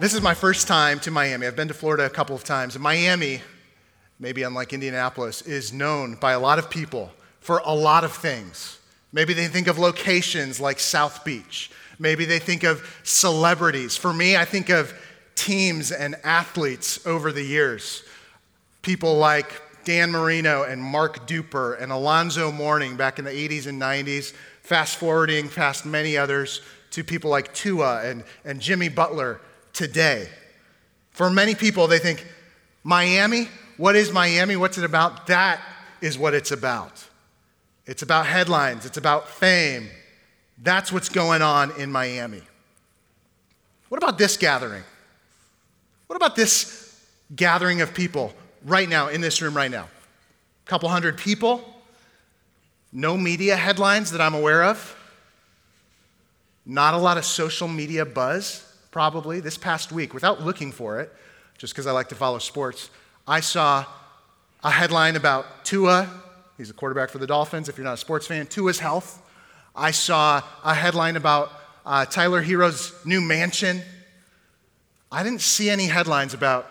This is my first time to Miami. I've been to Florida a couple of times. Miami, maybe unlike Indianapolis, is known by a lot of people for a lot of things. Maybe they think of locations like South Beach. Maybe they think of celebrities. For me, I think of teams and athletes over the years. People like Dan Marino and Mark Duper and Alonzo Mourning back in the 80s and 90s, fast forwarding past many others to people like Tua and, and Jimmy Butler today. For many people, they think, Miami? What is Miami? What's it about? That is what it's about. It's about headlines, it's about fame. That's what's going on in Miami. What about this gathering? What about this gathering of people right now, in this room right now? A couple hundred people, no media headlines that I'm aware of, not a lot of social media buzz probably this past week, without looking for it, just because I like to follow sports, I saw a headline about Tua. He's a quarterback for the Dolphins, if you're not a sports fan, Tua's health. I saw a headline about uh, Tyler Herro's new mansion. I didn't see any headlines about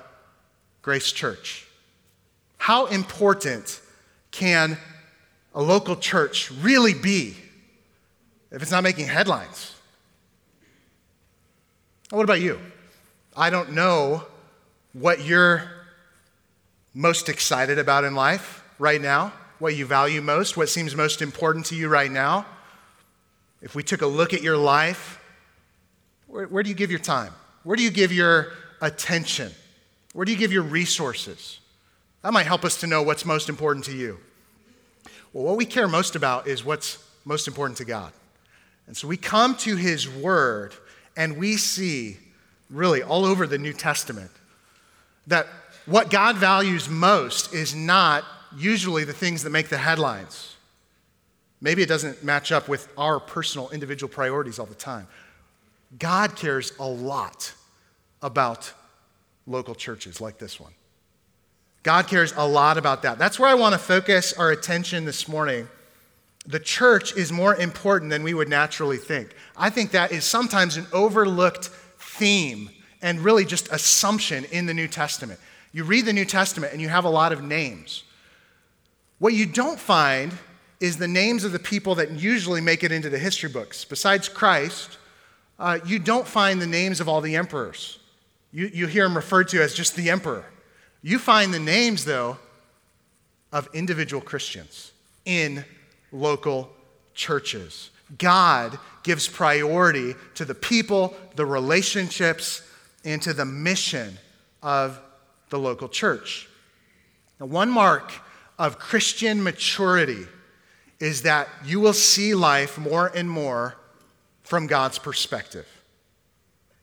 Grace Church. How important can a local church really be if it's not making headlines? What about you? I don't know what you're most excited about in life right now, what you value most, what seems most important to you right now. If we took a look at your life, where, where do you give your time? Where do you give your attention? Where do you give your resources? That might help us to know what's most important to you. Well, what we care most about is what's most important to God. And so we come to His Word and we see, really, all over the New Testament, that what God values most is not usually the things that make the headlines. Maybe it doesn't match up with our personal individual priorities all the time. God cares a lot about local churches like this one. God cares a lot about that. That's where I want to focus our attention this morning the church is more important than we would naturally think. I think that is sometimes an overlooked theme and really just assumption in the New Testament. You read the New Testament and you have a lot of names. What you don't find is the names of the people that usually make it into the history books. Besides Christ, uh, you don't find the names of all the emperors. You, you hear them referred to as just the emperor. You find the names, though, of individual Christians in local churches. God gives priority to the people, the relationships, and to the mission of the local church. Now, one mark of Christian maturity is that you will see life more and more from God's perspective.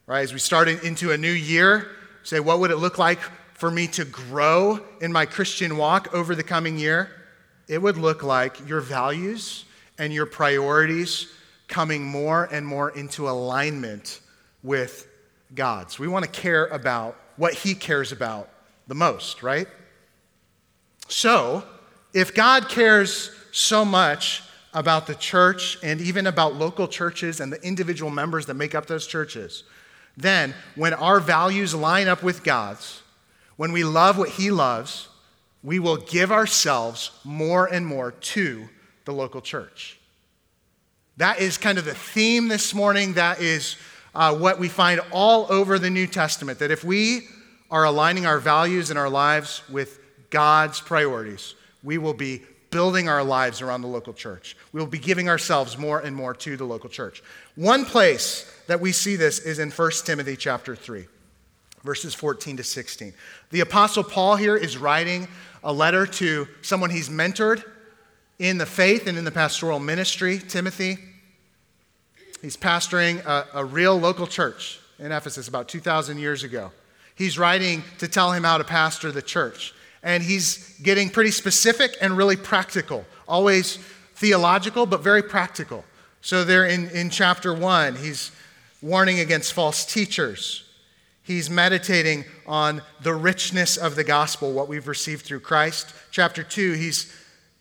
Right? As we start into a new year, say, what would it look like for me to grow in my Christian walk over the coming year? It would look like your values and your priorities coming more and more into alignment with God's. We want to care about what He cares about the most, right? So, if God cares so much about the church and even about local churches and the individual members that make up those churches, then when our values line up with God's, when we love what He loves, we will give ourselves more and more to the local church. That is kind of the theme this morning. That is uh, what we find all over the New Testament. That if we are aligning our values and our lives with God's priorities, we will be building our lives around the local church. We will be giving ourselves more and more to the local church. One place that we see this is in 1 Timothy chapter 3, verses 14 to 16. The Apostle Paul here is writing a letter to someone he's mentored in the faith and in the pastoral ministry, Timothy. He's pastoring a, a real local church in Ephesus about 2,000 years ago. He's writing to tell him how to pastor the church. And he's getting pretty specific and really practical, always theological, but very practical. So, there in, in chapter one, he's warning against false teachers. He's meditating on the richness of the gospel, what we've received through Christ. Chapter two, he's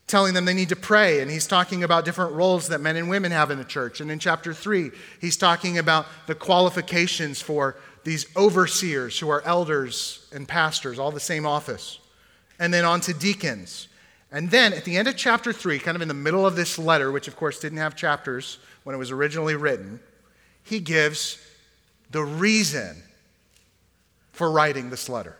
telling them they need to pray, and he's talking about different roles that men and women have in the church. And in chapter three, he's talking about the qualifications for these overseers who are elders and pastors, all the same office. And then on to deacons. And then at the end of chapter three, kind of in the middle of this letter, which of course didn't have chapters when it was originally written, he gives the reason for writing this letter.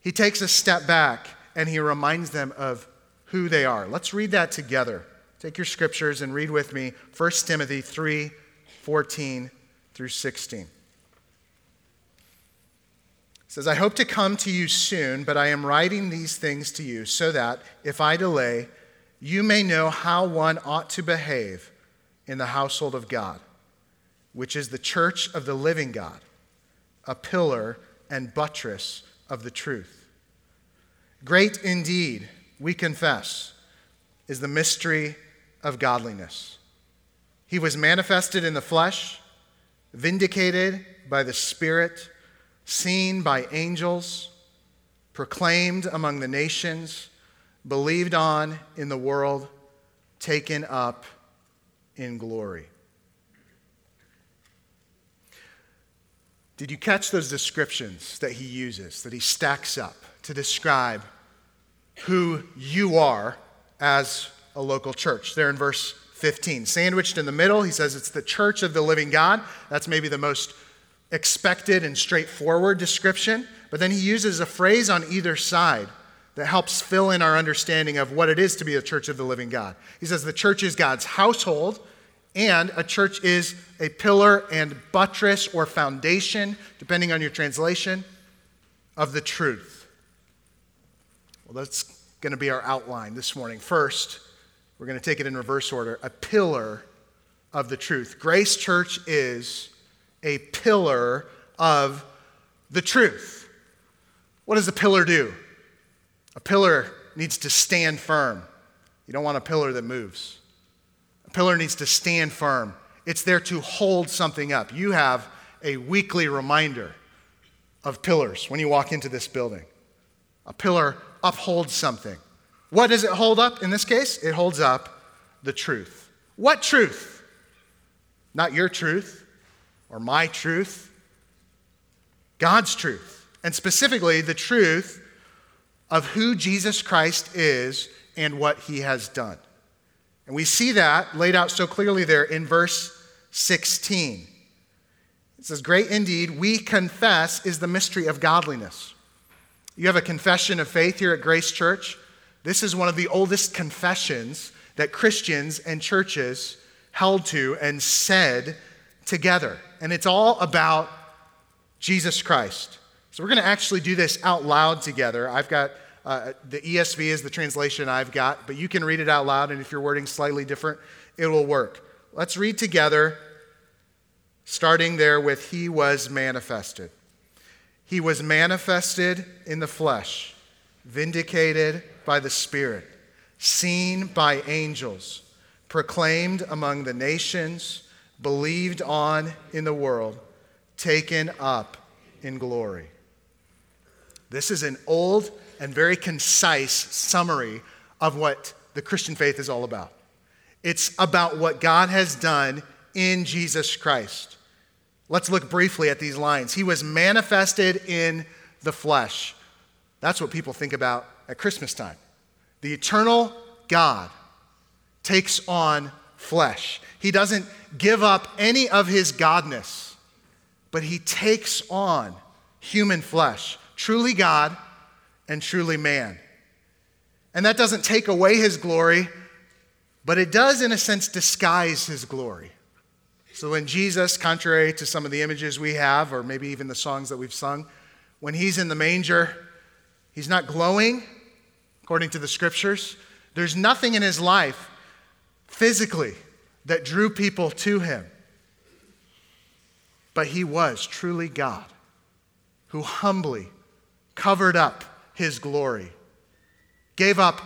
He takes a step back and he reminds them of who they are. Let's read that together. Take your scriptures and read with me 1 Timothy 3 14 through 16 says, I hope to come to you soon, but I am writing these things to you so that, if I delay, you may know how one ought to behave in the household of God, which is the church of the living God, a pillar and buttress of the truth. Great indeed, we confess, is the mystery of godliness. He was manifested in the flesh, vindicated by the Spirit seen by angels, proclaimed among the nations, believed on in the world, taken up in glory. Did you catch those descriptions that he uses, that he stacks up to describe who you are as a local church? There in verse 15. Sandwiched in the middle, he says it's the church of the living God. That's maybe the most expected and straightforward description, but then he uses a phrase on either side that helps fill in our understanding of what it is to be a church of the living God. He says the church is God's household, and a church is a pillar and buttress or foundation, depending on your translation, of the truth. Well, that's going to be our outline this morning. First, we're going to take it in reverse order a pillar of the truth. Grace Church is a pillar of the truth. What does a pillar do? A pillar needs to stand firm. You don't want a pillar that moves. A pillar needs to stand firm. It's there to hold something up. You have a weekly reminder of pillars when you walk into this building. A pillar upholds something. What does it hold up in this case? It holds up the truth. What truth? Not your truth, or my truth, God's truth, and specifically the truth of who Jesus Christ is and what he has done. And we see that laid out so clearly there in verse 16. It says, Great indeed, we confess is the mystery of godliness. You have a confession of faith here at Grace Church. This is one of the oldest confessions that Christians and churches held to and said together. And it's all about Jesus Christ. So we're going to actually do this out loud together. I've got uh, the ESV is the translation I've got, but you can read it out loud, and if your wording's slightly different, it will work. Let's read together, starting there with He was manifested. He was manifested in the flesh, vindicated by the Spirit, seen by angels, proclaimed among the nations believed on in the world, taken up in glory. This is an old and very concise summary of what the Christian faith is all about. It's about what God has done in Jesus Christ. Let's look briefly at these lines. He was manifested in the flesh. That's what people think about at Christmas time. The eternal God takes on flesh. He doesn't give up any of his godness, but he takes on human flesh, truly God and truly man. And that doesn't take away his glory, but it does, in a sense, disguise his glory. So when Jesus, contrary to some of the images we have, or maybe even the songs that we've sung, when he's in the manger, he's not glowing, according to the scriptures. There's nothing in his life physically that drew people to him. But he was truly God. who humbly covered up his glory, gave up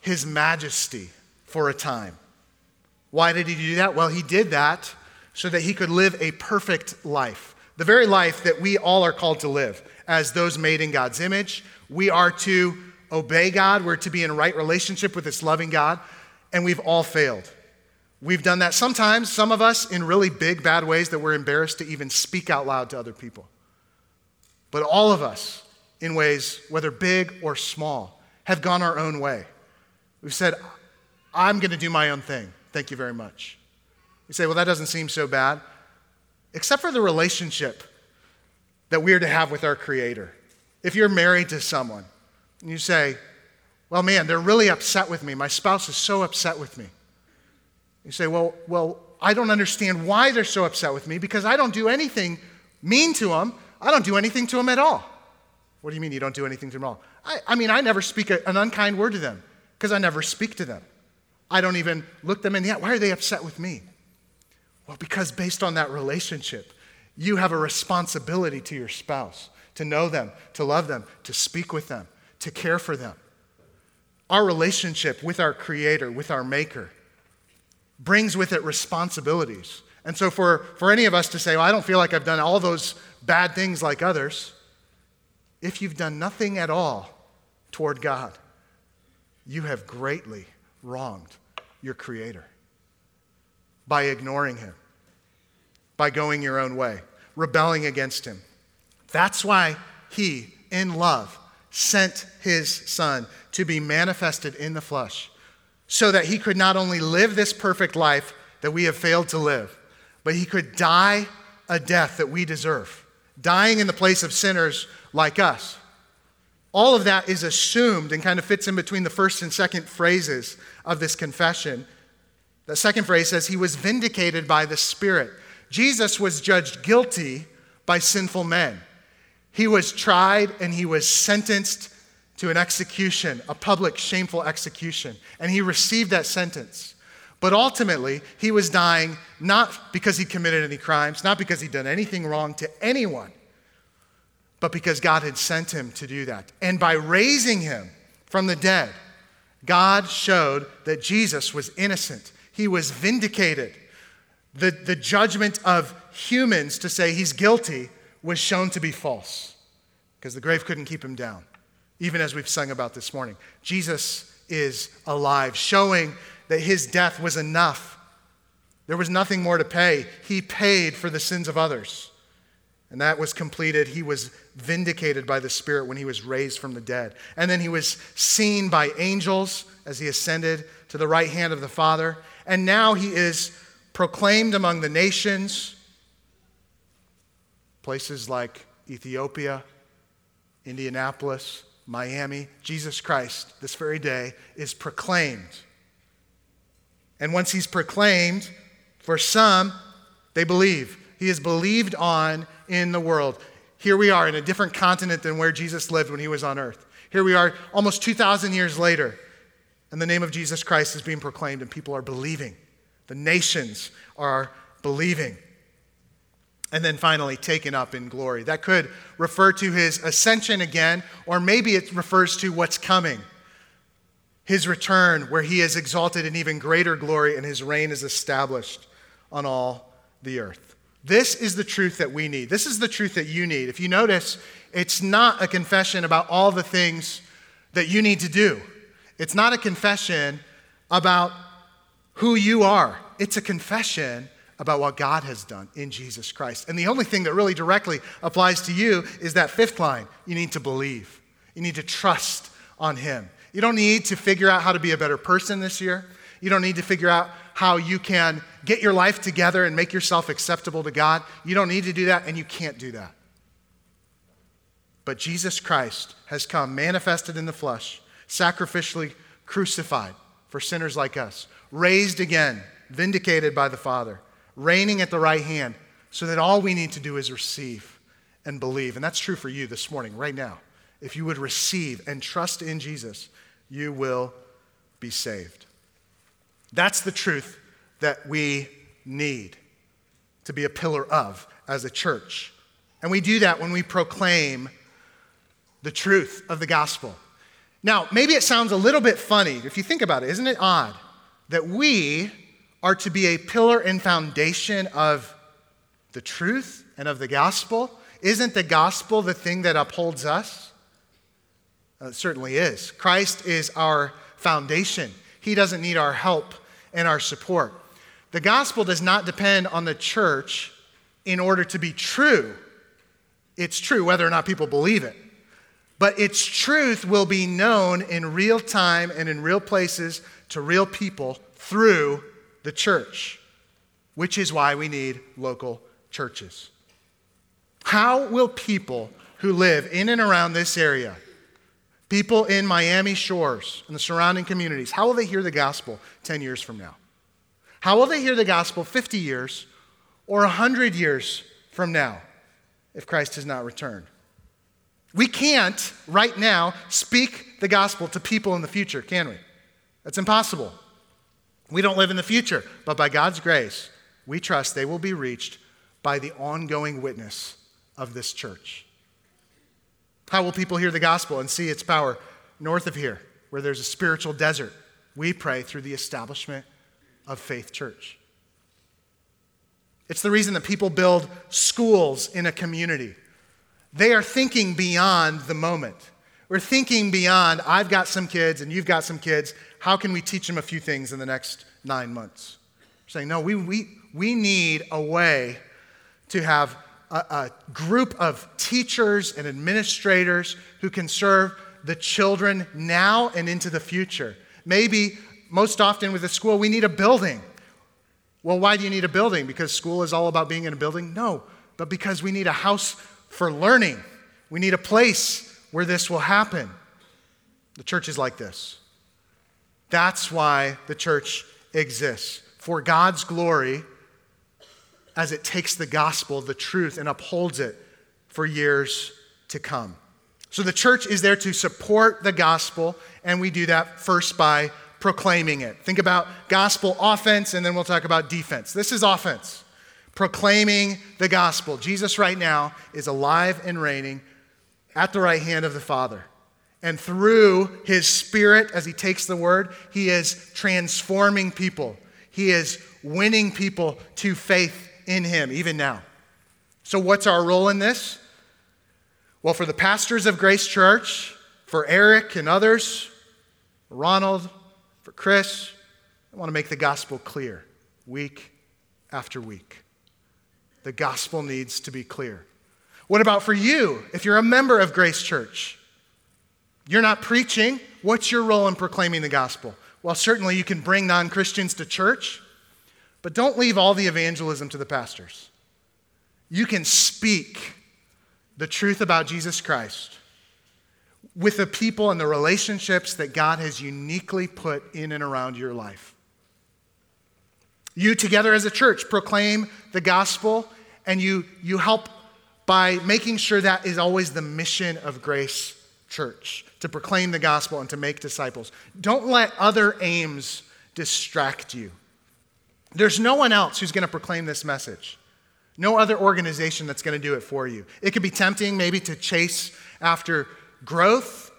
his majesty for a time. Why did he do that? Well, he did that so that he could live a perfect life, the very life that we all are called to live as those made in God's image. We are to obey God, we're to be in right relationship with this loving God, and we've all failed. We've done that sometimes, some of us, in really big, bad ways that we're embarrassed to even speak out loud to other people. But all of us, in ways, whether big or small, have gone our own way. We've said, I'm going to do my own thing. Thank you very much. You say, well, that doesn't seem so bad. Except for the relationship that we're to have with our Creator. If you're married to someone and you say, well, man, they're really upset with me. My spouse is so upset with me. You say, well, well, I don't understand why they're so upset with me because I don't do anything mean to them. I don't do anything to them at all. What do you mean you don't do anything to them all? I, I mean, I never speak a, an unkind word to them because I never speak to them. I don't even look them in the eye. Why are they upset with me? Well, because based on that relationship, you have a responsibility to your spouse to know them, to love them, to speak with them, to care for them. Our relationship with our Creator, with our Maker, brings with it responsibilities. And so, for, for any of us to say, well, I don't feel like I've done all those bad things like others, if you've done nothing at all toward God, you have greatly wronged your Creator by ignoring Him, by going your own way, rebelling against Him. That's why He, in love, sent His Son to be manifested in the flesh so that he could not only live this perfect life that we have failed to live, but he could die a death that we deserve, dying in the place of sinners like us. All of that is assumed and kind of fits in between the first and second phrases of this confession. The second phrase says, He was vindicated by the Spirit. Jesus was judged guilty by sinful men. He was tried and he was sentenced to an execution, a public, shameful execution. And he received that sentence. But ultimately, he was dying not because he committed any crimes, not because he'd done anything wrong to anyone, but because God had sent him to do that. And by raising him from the dead, God showed that Jesus was innocent. He was vindicated. The, the judgment of humans to say he's guilty was shown to be false because the grave couldn't keep him down even as we've sung about this morning. Jesus is alive, showing that his death was enough. There was nothing more to pay. He paid for the sins of others. And that was completed. He was vindicated by the Spirit when he was raised from the dead. And then he was seen by angels as he ascended to the right hand of the Father. And now he is proclaimed among the nations, places like Ethiopia, Indianapolis, Miami, Jesus Christ, this very day, is proclaimed. And once he's proclaimed, for some, they believe. He is believed on in the world. Here we are in a different continent than where Jesus lived when he was on earth. Here we are almost 2,000 years later, and the name of Jesus Christ is being proclaimed, and people are believing. The nations are believing and then finally taken up in glory. That could refer to his ascension again, or maybe it refers to what's coming his return, where he is exalted in even greater glory and his reign is established on all the earth. This is the truth that we need. This is the truth that you need. If you notice, it's not a confession about all the things that you need to do, it's not a confession about who you are, it's a confession about what God has done in Jesus Christ. And the only thing that really directly applies to you is that fifth line you need to believe, you need to trust on Him. You don't need to figure out how to be a better person this year. You don't need to figure out how you can get your life together and make yourself acceptable to God. You don't need to do that, and you can't do that. But Jesus Christ has come manifested in the flesh, sacrificially crucified for sinners like us, raised again, vindicated by the Father reigning at the right hand, so that all we need to do is receive and believe. And that's true for you this morning, right now. If you would receive and trust in Jesus, you will be saved. That's the truth that we need to be a pillar of as a church And we do that when we proclaim the truth of the gospel. Now, maybe it sounds a little bit funny if you think about it. Isn't it odd that we are to be a pillar and foundation of the truth and of the gospel? Isn't the gospel the thing that upholds us? Uh, it certainly is. Christ is our foundation. He doesn't need our help and our support. The gospel does not depend on the church in order to be true. It's true whether or not people believe it. But its truth will be known in real time and in real places to real people through the church, which is why we need local churches. How will people who live in and around this area, people in Miami Shores and the surrounding communities, how will they hear the gospel 10 years from now? How will they hear the gospel 50 years or 100 years from now if Christ has not returned? We can't, right now, speak the gospel to people in the future, can we? That's impossible. We don't live in the future, but by God's grace, we trust they will be reached by the ongoing witness of this church. How will people hear the gospel and see its power north of here, where there's a spiritual desert? We pray through the establishment of Faith Church. It's the reason that people build schools in a community they are thinking beyond the moment. We're thinking beyond, I've got some kids and you've got some kids. How can we teach them a few things in the next nine months? We're saying, no, we, we, we need a way to have a, a group of teachers and administrators who can serve the children now and into the future. Maybe most often with a school, we need a building. Well, why do you need a building? Because school is all about being in a building? No, but because we need a house for learning. We need a place where this will happen. The church is like this. That's why the church exists. For God's glory, as it takes the gospel, the truth, and upholds it for years to come. So the church is there to support the gospel, and we do that first by proclaiming it. Think about gospel offense, and then we'll talk about defense. This is offense proclaiming the gospel. Jesus, right now, is alive and reigning at the right hand of the Father. And through his Spirit, as he takes the word, he is transforming people. He is winning people to faith in him, even now. So, what's our role in this? Well, for the pastors of Grace Church, for Eric and others, Ronald, for Chris, I want to make the gospel clear week after week. The gospel needs to be clear. What about for you if you're a member of Grace Church? You're not preaching. What's your role in proclaiming the gospel? Well, certainly you can bring non Christians to church, but don't leave all the evangelism to the pastors. You can speak the truth about Jesus Christ with the people and the relationships that God has uniquely put in and around your life. You, together as a church, proclaim the gospel and you, you help by making sure that is always the mission of Grace Church to proclaim the gospel and to make disciples. Don't let other aims distract you. There's no one else who's going to proclaim this message. No other organization that's going to do it for you. It could be tempting, maybe, to chase after growth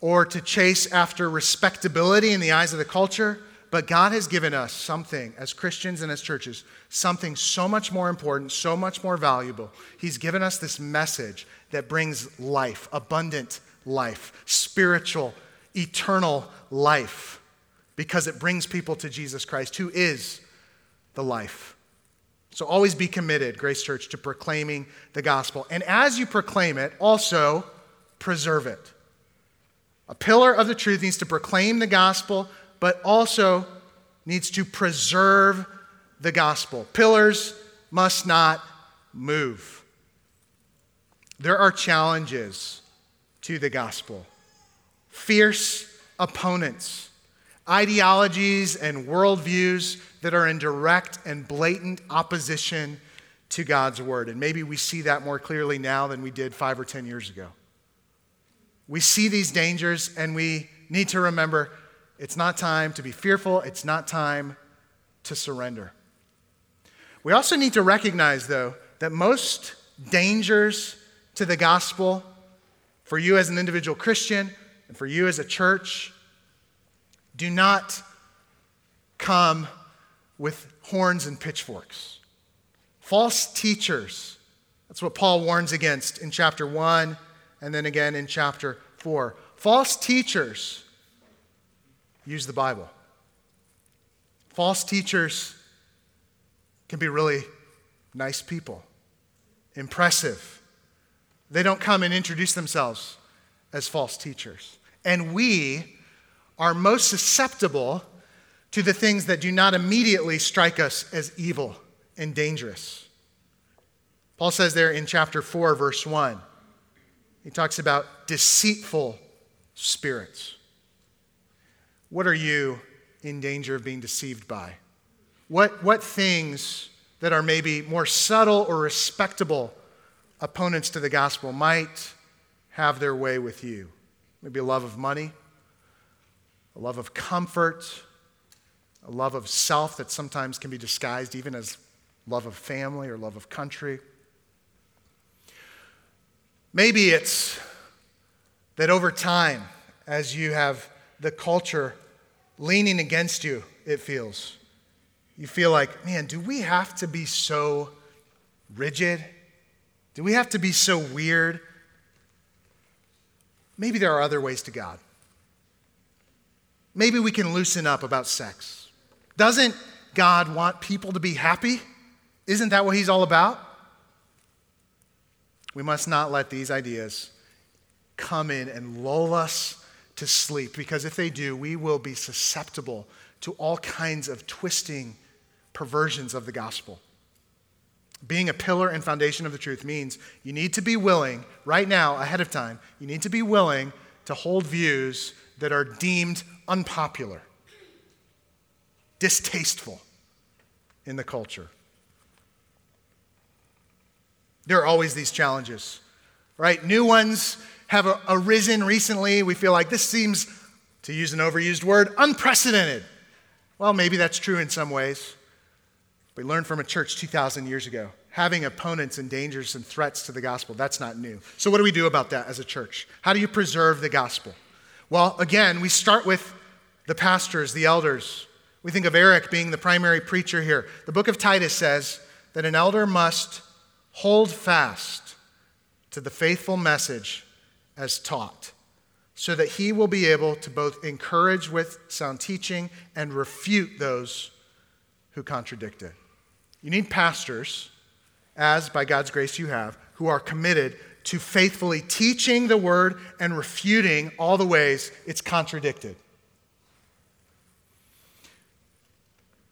or to chase after respectability in the eyes of the culture. But God has given us something as Christians and as churches, something so much more important, so much more valuable. He's given us this message that brings life, abundant life, spiritual, eternal life, because it brings people to Jesus Christ, who is the life. So always be committed, Grace Church, to proclaiming the gospel. And as you proclaim it, also preserve it. A pillar of the truth needs to proclaim the gospel but also needs to preserve the gospel. Pillars must not move. There are challenges to the gospel, fierce opponents, ideologies and worldviews that are in direct and blatant opposition to God's word. And maybe we see that more clearly now than we did five or 10 years ago. We see these dangers and we need to remember it's not time to be fearful. It's not time to surrender. We also need to recognize, though, that most dangers to the gospel for you as an individual Christian and for you as a church do not come with horns and pitchforks. False teachers, that's what Paul warns against in chapter 1 and then again in chapter 4. False teachers use the Bible. False teachers can be really nice people, impressive. They don't come and introduce themselves as false teachers. And we are most susceptible to the things that do not immediately strike us as evil and dangerous. Paul says there in chapter 4, verse 1, he talks about deceitful spirits. What are you in danger of being deceived by? What, what things that are maybe more subtle or respectable opponents to the gospel might have their way with you? Maybe a love of money, a love of comfort, a love of self that sometimes can be disguised even as love of family or love of country. Maybe it's that over time, as you have the culture leaning against you, it feels, you feel like, man, do we have to be so rigid? Do we have to be so weird? Maybe there are other ways to God. Maybe we can loosen up about sex. Doesn't God want people to be happy? Isn't that what He's all about? We must not let these ideas come in and lull us to sleep because if they do, we will be susceptible to all kinds of twisting perversions of the gospel. Being a pillar and foundation of the truth means you need to be willing, right now, ahead of time, you need to be willing to hold views that are deemed unpopular, distasteful in the culture. There are always these challenges, right? New ones have arisen recently. We feel like this seems, to use an overused word, unprecedented. Well, maybe that's true in some ways. We learned from a church 2,000 years ago. Having opponents and dangers and threats to the gospel, that's not new. So, what do we do about that as a church? How do you preserve the gospel? Well, again, we start with the pastors, the elders. We think of Eric being the primary preacher here. The book of Titus says that an elder must hold fast to the faithful message as taught, so that he will be able to both encourage with sound teaching and refute those who contradict it. You need pastors, as by God's grace you have, who are committed to faithfully teaching the word and refuting all the ways it's contradicted.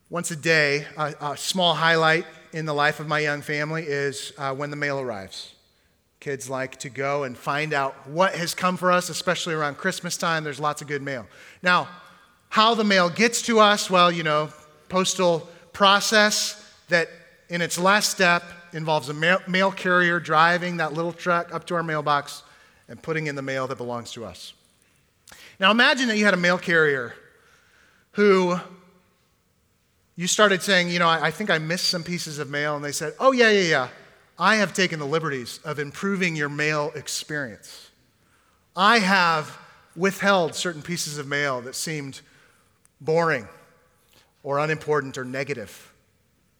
Once a day, a, a small highlight in the life of my young family is uh, when the mail arrives. Kids like to go and find out what has come for us, especially around Christmas time. There's lots of good mail. Now, how the mail gets to us, well, you know, postal process that in its last step involves a mail, carrier driving that little truck up to our mailbox and putting in the mail that belongs to us. Now imagine that you had a mail carrier who you started saying, you know, I, think I missed some pieces of mail, and they said, oh, yeah, yeah, yeah. I have taken the liberties of improving your mail experience. I have withheld certain pieces of mail that seemed boring or unimportant or negative.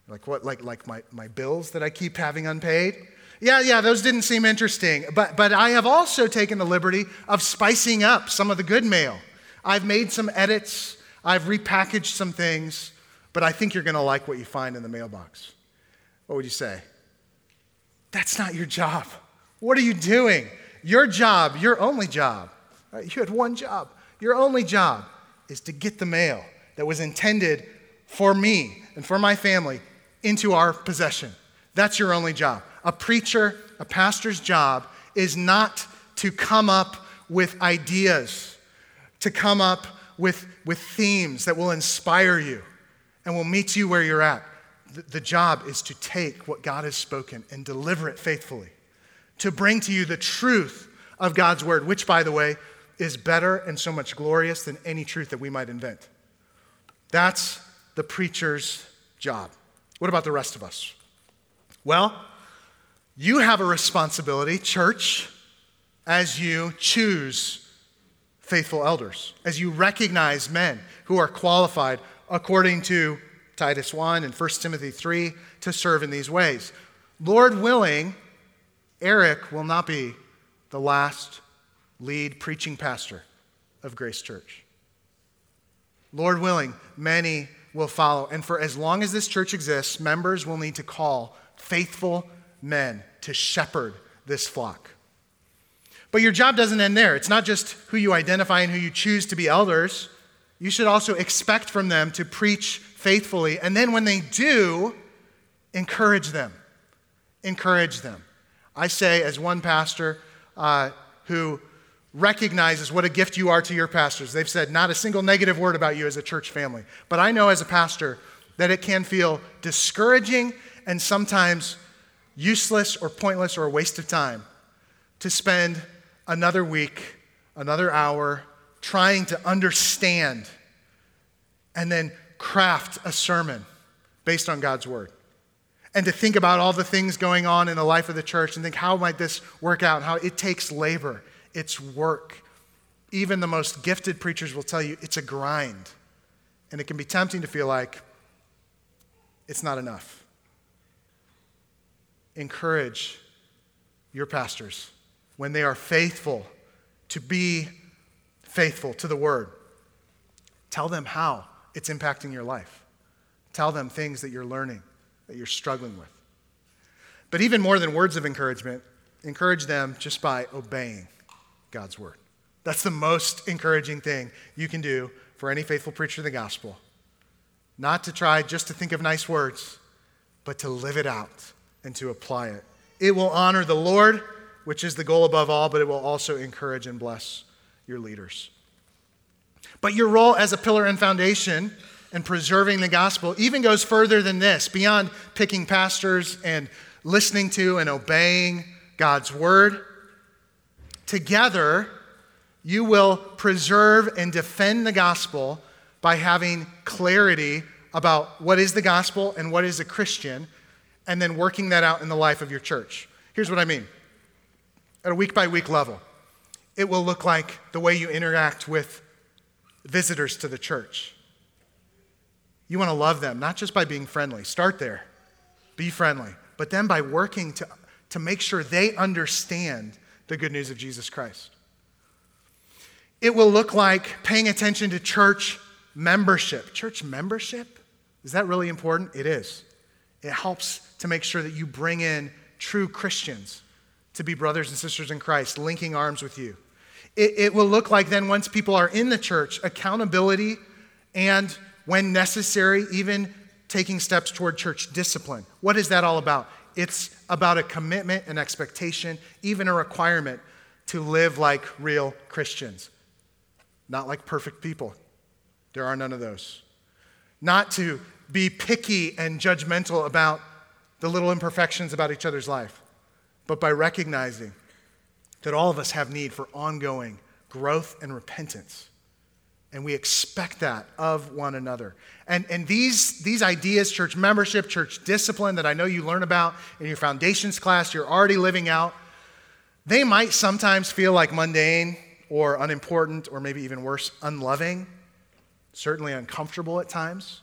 Like what? Like, like my, my bills that I keep having unpaid? Yeah, yeah, those didn't seem interesting. But, but I have also taken the liberty of spicing up some of the good mail. I've made some edits, I've repackaged some things, but I think you're going to like what you find in the mailbox. What would you say? That's not your job. What are you doing? Your job, your only job, right? you had one job. Your only job is to get the mail that was intended for me and for my family into our possession. That's your only job. A preacher, a pastor's job is not to come up with ideas, to come up with, with themes that will inspire you and will meet you where you're at. The, the job is to take what God has spoken and deliver it faithfully, to bring to you the truth of God's word, which, by the way, is better and so much glorious than any truth that we might invent. That's the preacher's job. What about the rest of us? Well, You have a responsibility, church, as you choose faithful elders, as you recognize men who are qualified according to Titus 1 and 1 Timothy 3 to serve in these ways. Lord willing, Eric will not be the last lead preaching pastor of Grace Church. Lord willing, many will follow. And for as long as this church exists, members will need to call faithful men to shepherd this flock. But your job doesn't end there. It's not just who you identify and who you choose to be elders. You should also expect from them to preach faithfully. And then when they do, encourage them. Encourage them. I say, as one pastor uh, who recognizes what a gift you are to your pastors, they've said not a single negative word about you as a church family. But I know as a pastor that it can feel discouraging and sometimes useless or pointless or a waste of time to spend another week, another hour trying to understand and then craft a sermon based on God's word. And to think about all the things going on in the life of the church and think, how might this work out? How it takes labor, it's work. Even the most gifted preachers will tell you it's a grind. And it can be tempting to feel like it's not enough. Encourage your pastors when they are faithful to be faithful to the word. Tell them how it's impacting your life. Tell them things that you're learning, that you're struggling with. But even more than words of encouragement, encourage them just by obeying God's word. That's the most encouraging thing you can do for any faithful preacher of the gospel. Not to try just to think of nice words, but to live it out and to apply it. It will honor the Lord, which is the goal above all, but it will also encourage and bless your leaders. But your role as a pillar and foundation and preserving the gospel even goes further than this, beyond picking pastors and listening to and obeying God's word. Together, you will preserve and defend the gospel by having clarity about what is the gospel and what is a Christian, and then working that out in the life of your church. Here's what I mean at a week by week level, it will look like the way you interact with visitors to the church. You want to love them, not just by being friendly. Start there, be friendly, but then by working to, to make sure they understand the good news of Jesus Christ. It will look like paying attention to church membership. Church membership? Is that really important? It is. It helps to make sure that you bring in true Christians to be brothers and sisters in Christ, linking arms with you. It, it will look like then, once people are in the church, accountability and, when necessary, even taking steps toward church discipline. What is that all about? It's about a commitment, an expectation, even a requirement to live like real Christians, not like perfect people. There are none of those. Not to be picky and judgmental about the little imperfections about each other's life, but by recognizing that all of us have need for ongoing growth and repentance. And we expect that of one another. And, and these, these ideas, church membership, church discipline that I know you learn about in your foundations class, you're already living out, they might sometimes feel like mundane or unimportant or maybe even worse, unloving, certainly uncomfortable at times.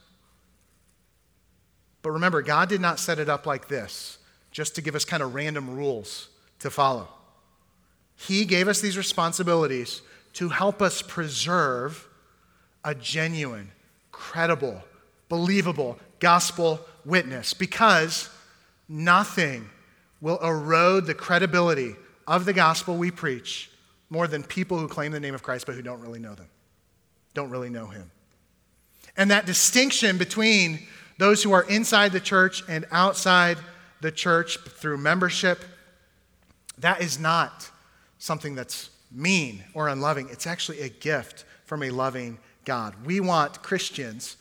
But remember, God did not set it up like this just to give us kind of random rules to follow. He gave us these responsibilities to help us preserve a genuine, credible, believable gospel witness because nothing will erode the credibility of the gospel we preach more than people who claim the name of Christ but who don't really know them, don't really know him. And that distinction between those who are inside the church and outside the church through membership, that is not something that's mean or unloving. It's actually a gift from a loving God. We want Christians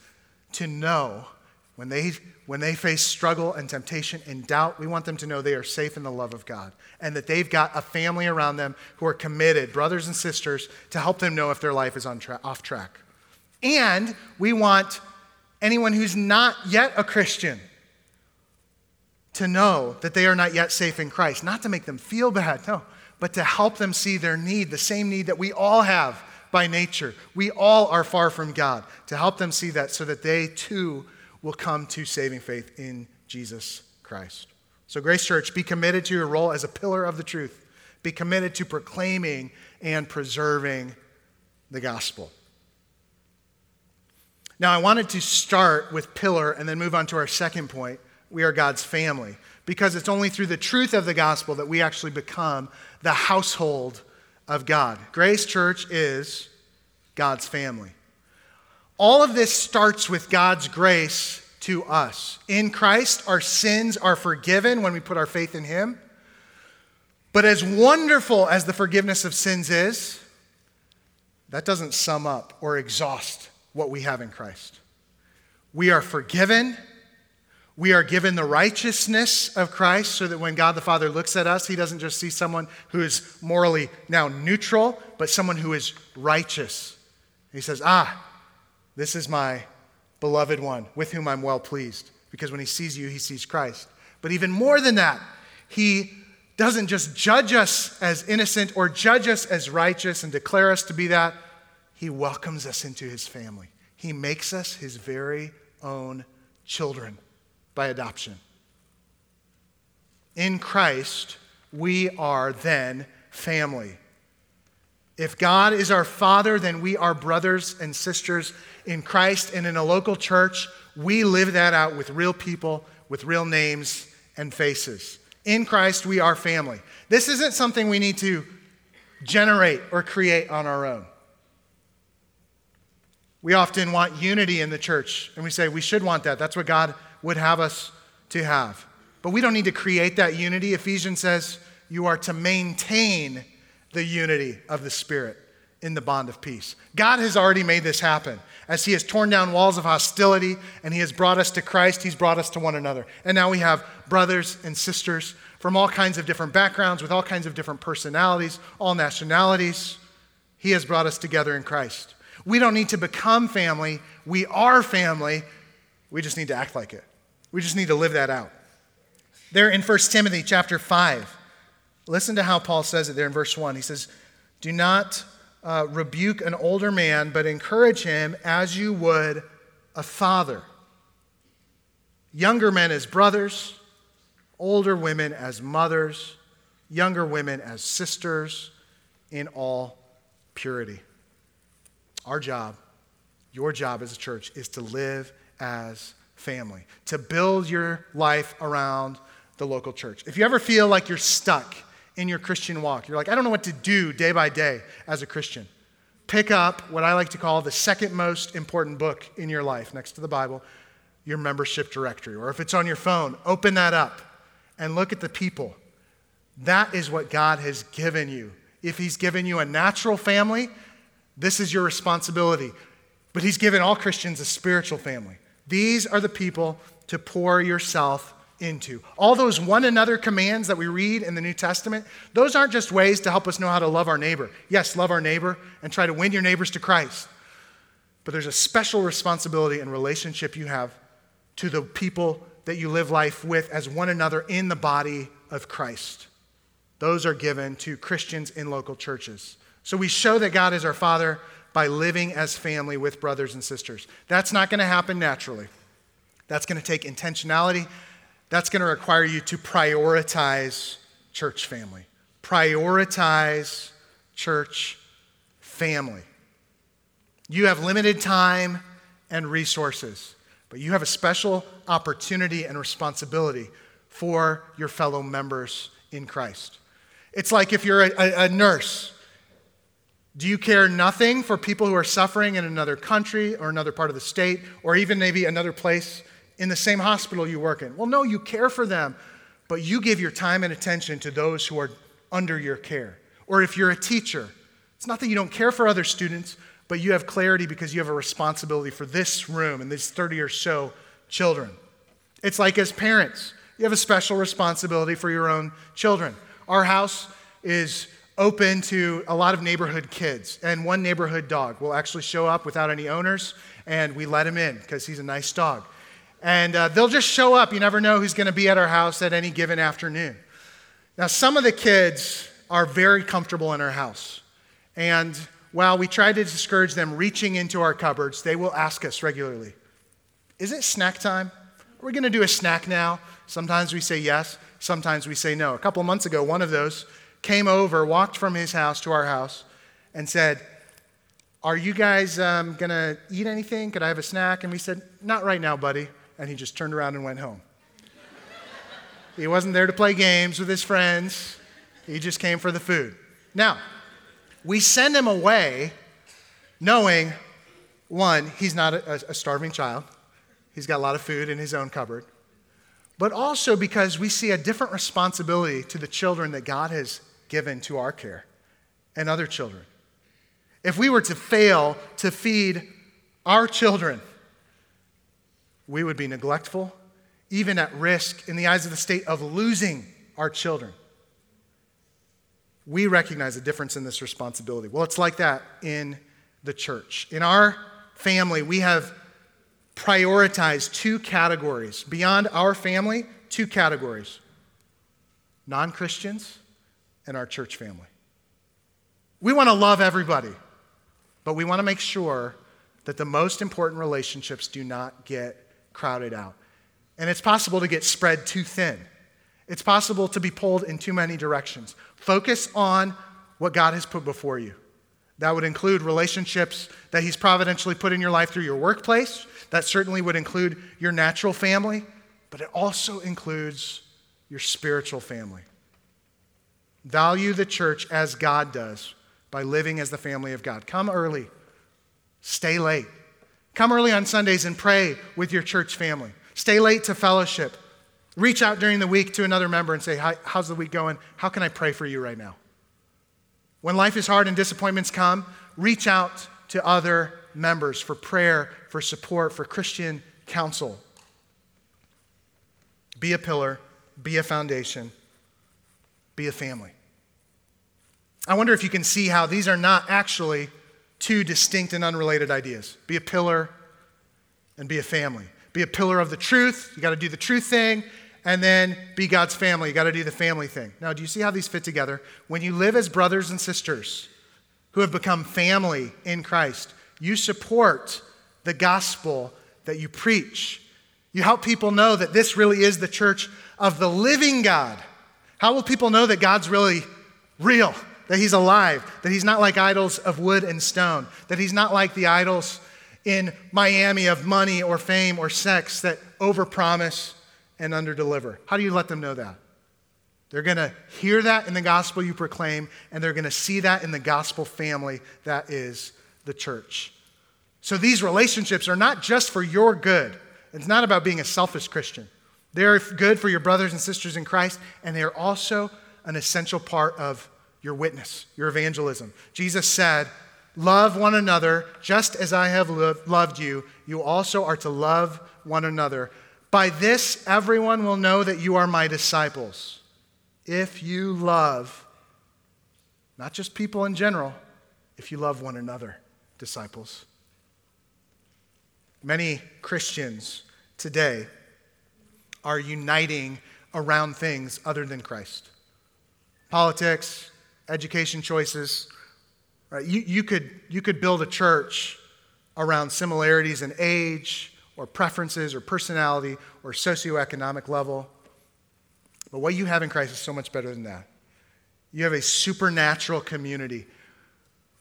to know when they, when they face struggle and temptation and doubt, we want them to know they are safe in the love of God and that they've got a family around them who are committed, brothers and sisters, to help them know if their life is on tra- off track. And we want anyone who's not yet a Christian to know that they are not yet safe in Christ, not to make them feel bad, no, but to help them see their need, the same need that we all have by nature. We all are far from God, to help them see that so that they too will come to saving faith in Jesus Christ. So, Grace Church, be committed to your role as a pillar of the truth. Be committed to proclaiming and preserving the gospel. Now, I wanted to start with pillar and then move on to our second point. We are God's family, because it's only through the truth of the gospel that we actually become the household of God. Grace Church is God's family. All of this starts with God's grace to us. In Christ, our sins are forgiven when we put our faith in Him. But as wonderful as the forgiveness of sins is, that doesn't sum up or exhaust what we have in Christ. We are forgiven. We are given the righteousness of Christ so that when God the Father looks at us, he doesn't just see someone who is morally now neutral, but someone who is righteous. He says, Ah, this is my beloved one with whom I'm well pleased. Because when he sees you, he sees Christ. But even more than that, he doesn't just judge us as innocent or judge us as righteous and declare us to be that. He welcomes us into his family. He makes us his very own children by adoption. In Christ, we are then family. If God is our Father, then we are brothers and sisters in Christ. And in a local church, we live that out with real people, with real names and faces. In Christ, we are family. This isn't something we need to generate or create on our own. We often want unity in the church, and we say we should want that. That's what God would have us to have. But we don't need to create that unity. Ephesians says you are to maintain the unity of the Spirit in the bond of peace. God has already made this happen. As He has torn down walls of hostility and He has brought us to Christ, He's brought us to one another. And now we have brothers and sisters from all kinds of different backgrounds, with all kinds of different personalities, all nationalities. He has brought us together in Christ. We don't need to become family, we are family. We just need to act like it. We just need to live that out. There in 1 Timothy chapter 5, Listen to how Paul says it there in verse 1. He says, Do not uh, rebuke an older man, but encourage him as you would a father. Younger men as brothers, older women as mothers, younger women as sisters, in all purity. Our job, your job as a church, is to live as family, to build your life around the local church. If you ever feel like you're stuck, in your Christian walk. You're like, I don't know what to do day by day as a Christian. Pick up what I like to call the second most important book in your life next to the Bible, your membership directory. Or if it's on your phone, open that up and look at the people. That is what God has given you. If He's given you a natural family, this is your responsibility. But He's given all Christians a spiritual family. These are the people to pour yourself into. All those one another commands that we read in the New Testament, those aren't just ways to help us know how to love our neighbor. Yes, love our neighbor and try to win your neighbors to Christ. But there's a special responsibility and relationship you have to the people that you live life with as one another in the body of Christ. Those are given to Christians in local churches. So we show that God is our Father by living as family with brothers and sisters. That's not going to happen naturally. That's going to take intentionality that's going to require you to prioritize church family. Prioritize church family. You have limited time and resources, but you have a special opportunity and responsibility for your fellow members in Christ. It's like if you're a, a, a nurse. Do you care nothing for people who are suffering in another country or another part of the state or even maybe another place in the same hospital you work in. Well, no, you care for them, but you give your time and attention to those who are under your care. Or if you're a teacher, it's not that you don't care for other students, but you have clarity because you have a responsibility for this room and these 30 or so children. It's like as parents, you have a special responsibility for your own children. Our house is open to a lot of neighborhood kids, and one neighborhood dog will actually show up without any owners, and we let him in because he's a nice dog. And uh, they'll just show up. You never know who's going to be at our house at any given afternoon. Now, some of the kids are very comfortable in our house. And while we try to discourage them reaching into our cupboards, they will ask us regularly, Is it snack time? Are we going to do a snack now? Sometimes we say yes, sometimes we say no. A couple months ago, one of those came over, walked from his house to our house, and said, Are you guys um, going to eat anything? Could I have a snack? And we said, Not right now, buddy. And he just turned around and went home. he wasn't there to play games with his friends, he just came for the food. Now, we send him away knowing, one, he's not a, a starving child. He's got a lot of food in his own cupboard. But also because we see a different responsibility to the children that God has given to our care and other children. If we were to fail to feed our children, we would be neglectful, even at risk in the eyes of the state of losing our children. We recognize a difference in this responsibility. Well, it's like that in the church. In our family, we have prioritized two categories. Beyond our family, two categories non Christians and our church family. We want to love everybody, but we want to make sure that the most important relationships do not get crowded out. And it's possible to get spread too thin. It's possible to be pulled in too many directions. Focus on what God has put before you. That would include relationships that He's providentially put in your life through your workplace, that certainly would include your natural family, but it also includes your spiritual family. Value the church as God does by living as the family of God. Come early, stay late. Come early on Sundays and pray with your church family. Stay late to fellowship. Reach out during the week to another member and say, How's the week going? How can I pray for you right now? When life is hard and disappointments come, reach out to other members for prayer, for support, for Christian counsel. Be a pillar, be a foundation, be a family. I wonder if you can see how these are not actually two distinct and unrelated ideas. Be a pillar and be a family. Be a pillar of the truth. You got to do the truth thing. And then be God's family. You got to do the family thing. Now, do you see how these fit together? When you live as brothers and sisters who have become family in Christ, you support the gospel that you preach. You help people know that this really is the church of the living God. How will people know that God's really real, that He's alive, that He's not like idols of wood and stone, that He's not like the idols in Miami of money or fame or sex that overpromise and underdeliver? How do you let them know that? They're going to hear that in the gospel you proclaim, and they're going to see that in the gospel family that is the church. So these relationships are not just for your good. It's not about being a selfish Christian. They're good for your brothers and sisters in Christ, and they are also an essential part of your witness, your evangelism. Jesus said, Love one another just as I have loved you. You also are to love one another. By this, everyone will know that you are my disciples. If you love, not just people in general, if you love one another disciples. Many Christians today are uniting around things other than Christ politics, education choices. Right? You, you, could, you could build a church around similarities in age or preferences or personality or socioeconomic level. But what you have in Christ is so much better than that. You have a supernatural community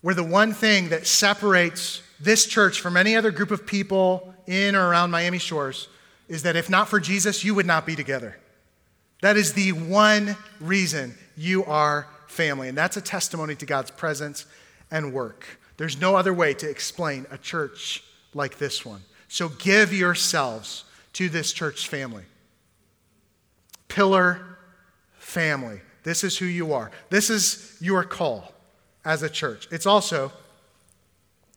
where the one thing that separates this church from any other group of people in or around Miami Shores is that if not for Jesus, you would not be together. That is the one reason you are family. And that's a testimony to God's presence and work. There's no other way to explain a church like this one. So give yourselves to this church family. Pillar family. This is who you are. This is your call as a church. It's also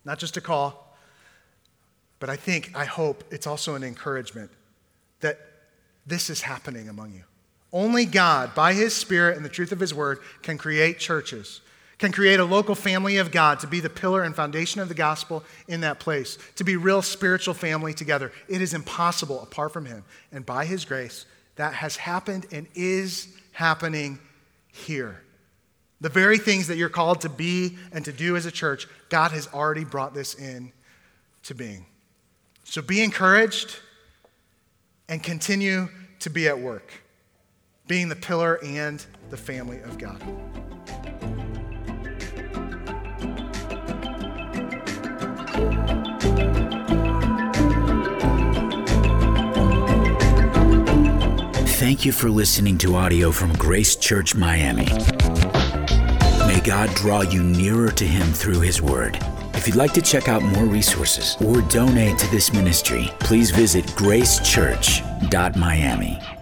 not just a call, but I think, I hope it's also an encouragement that this is happening among you. Only God, by His Spirit and the truth of His Word, can create churches, can create a local family of God to be the pillar and foundation of the gospel in that place, to be real spiritual family together. It is impossible apart from Him. And by His grace, that has happened and is happening here. The very things that you're called to be and to do as a church, God has already brought this in to being. So be encouraged and continue to be at work, being the pillar and the family of God. Thank you for listening to audio from Grace Church Miami. May God draw you nearer to Him through His Word. If you'd like to check out more resources or donate to this ministry, please visit gracechurch.miami.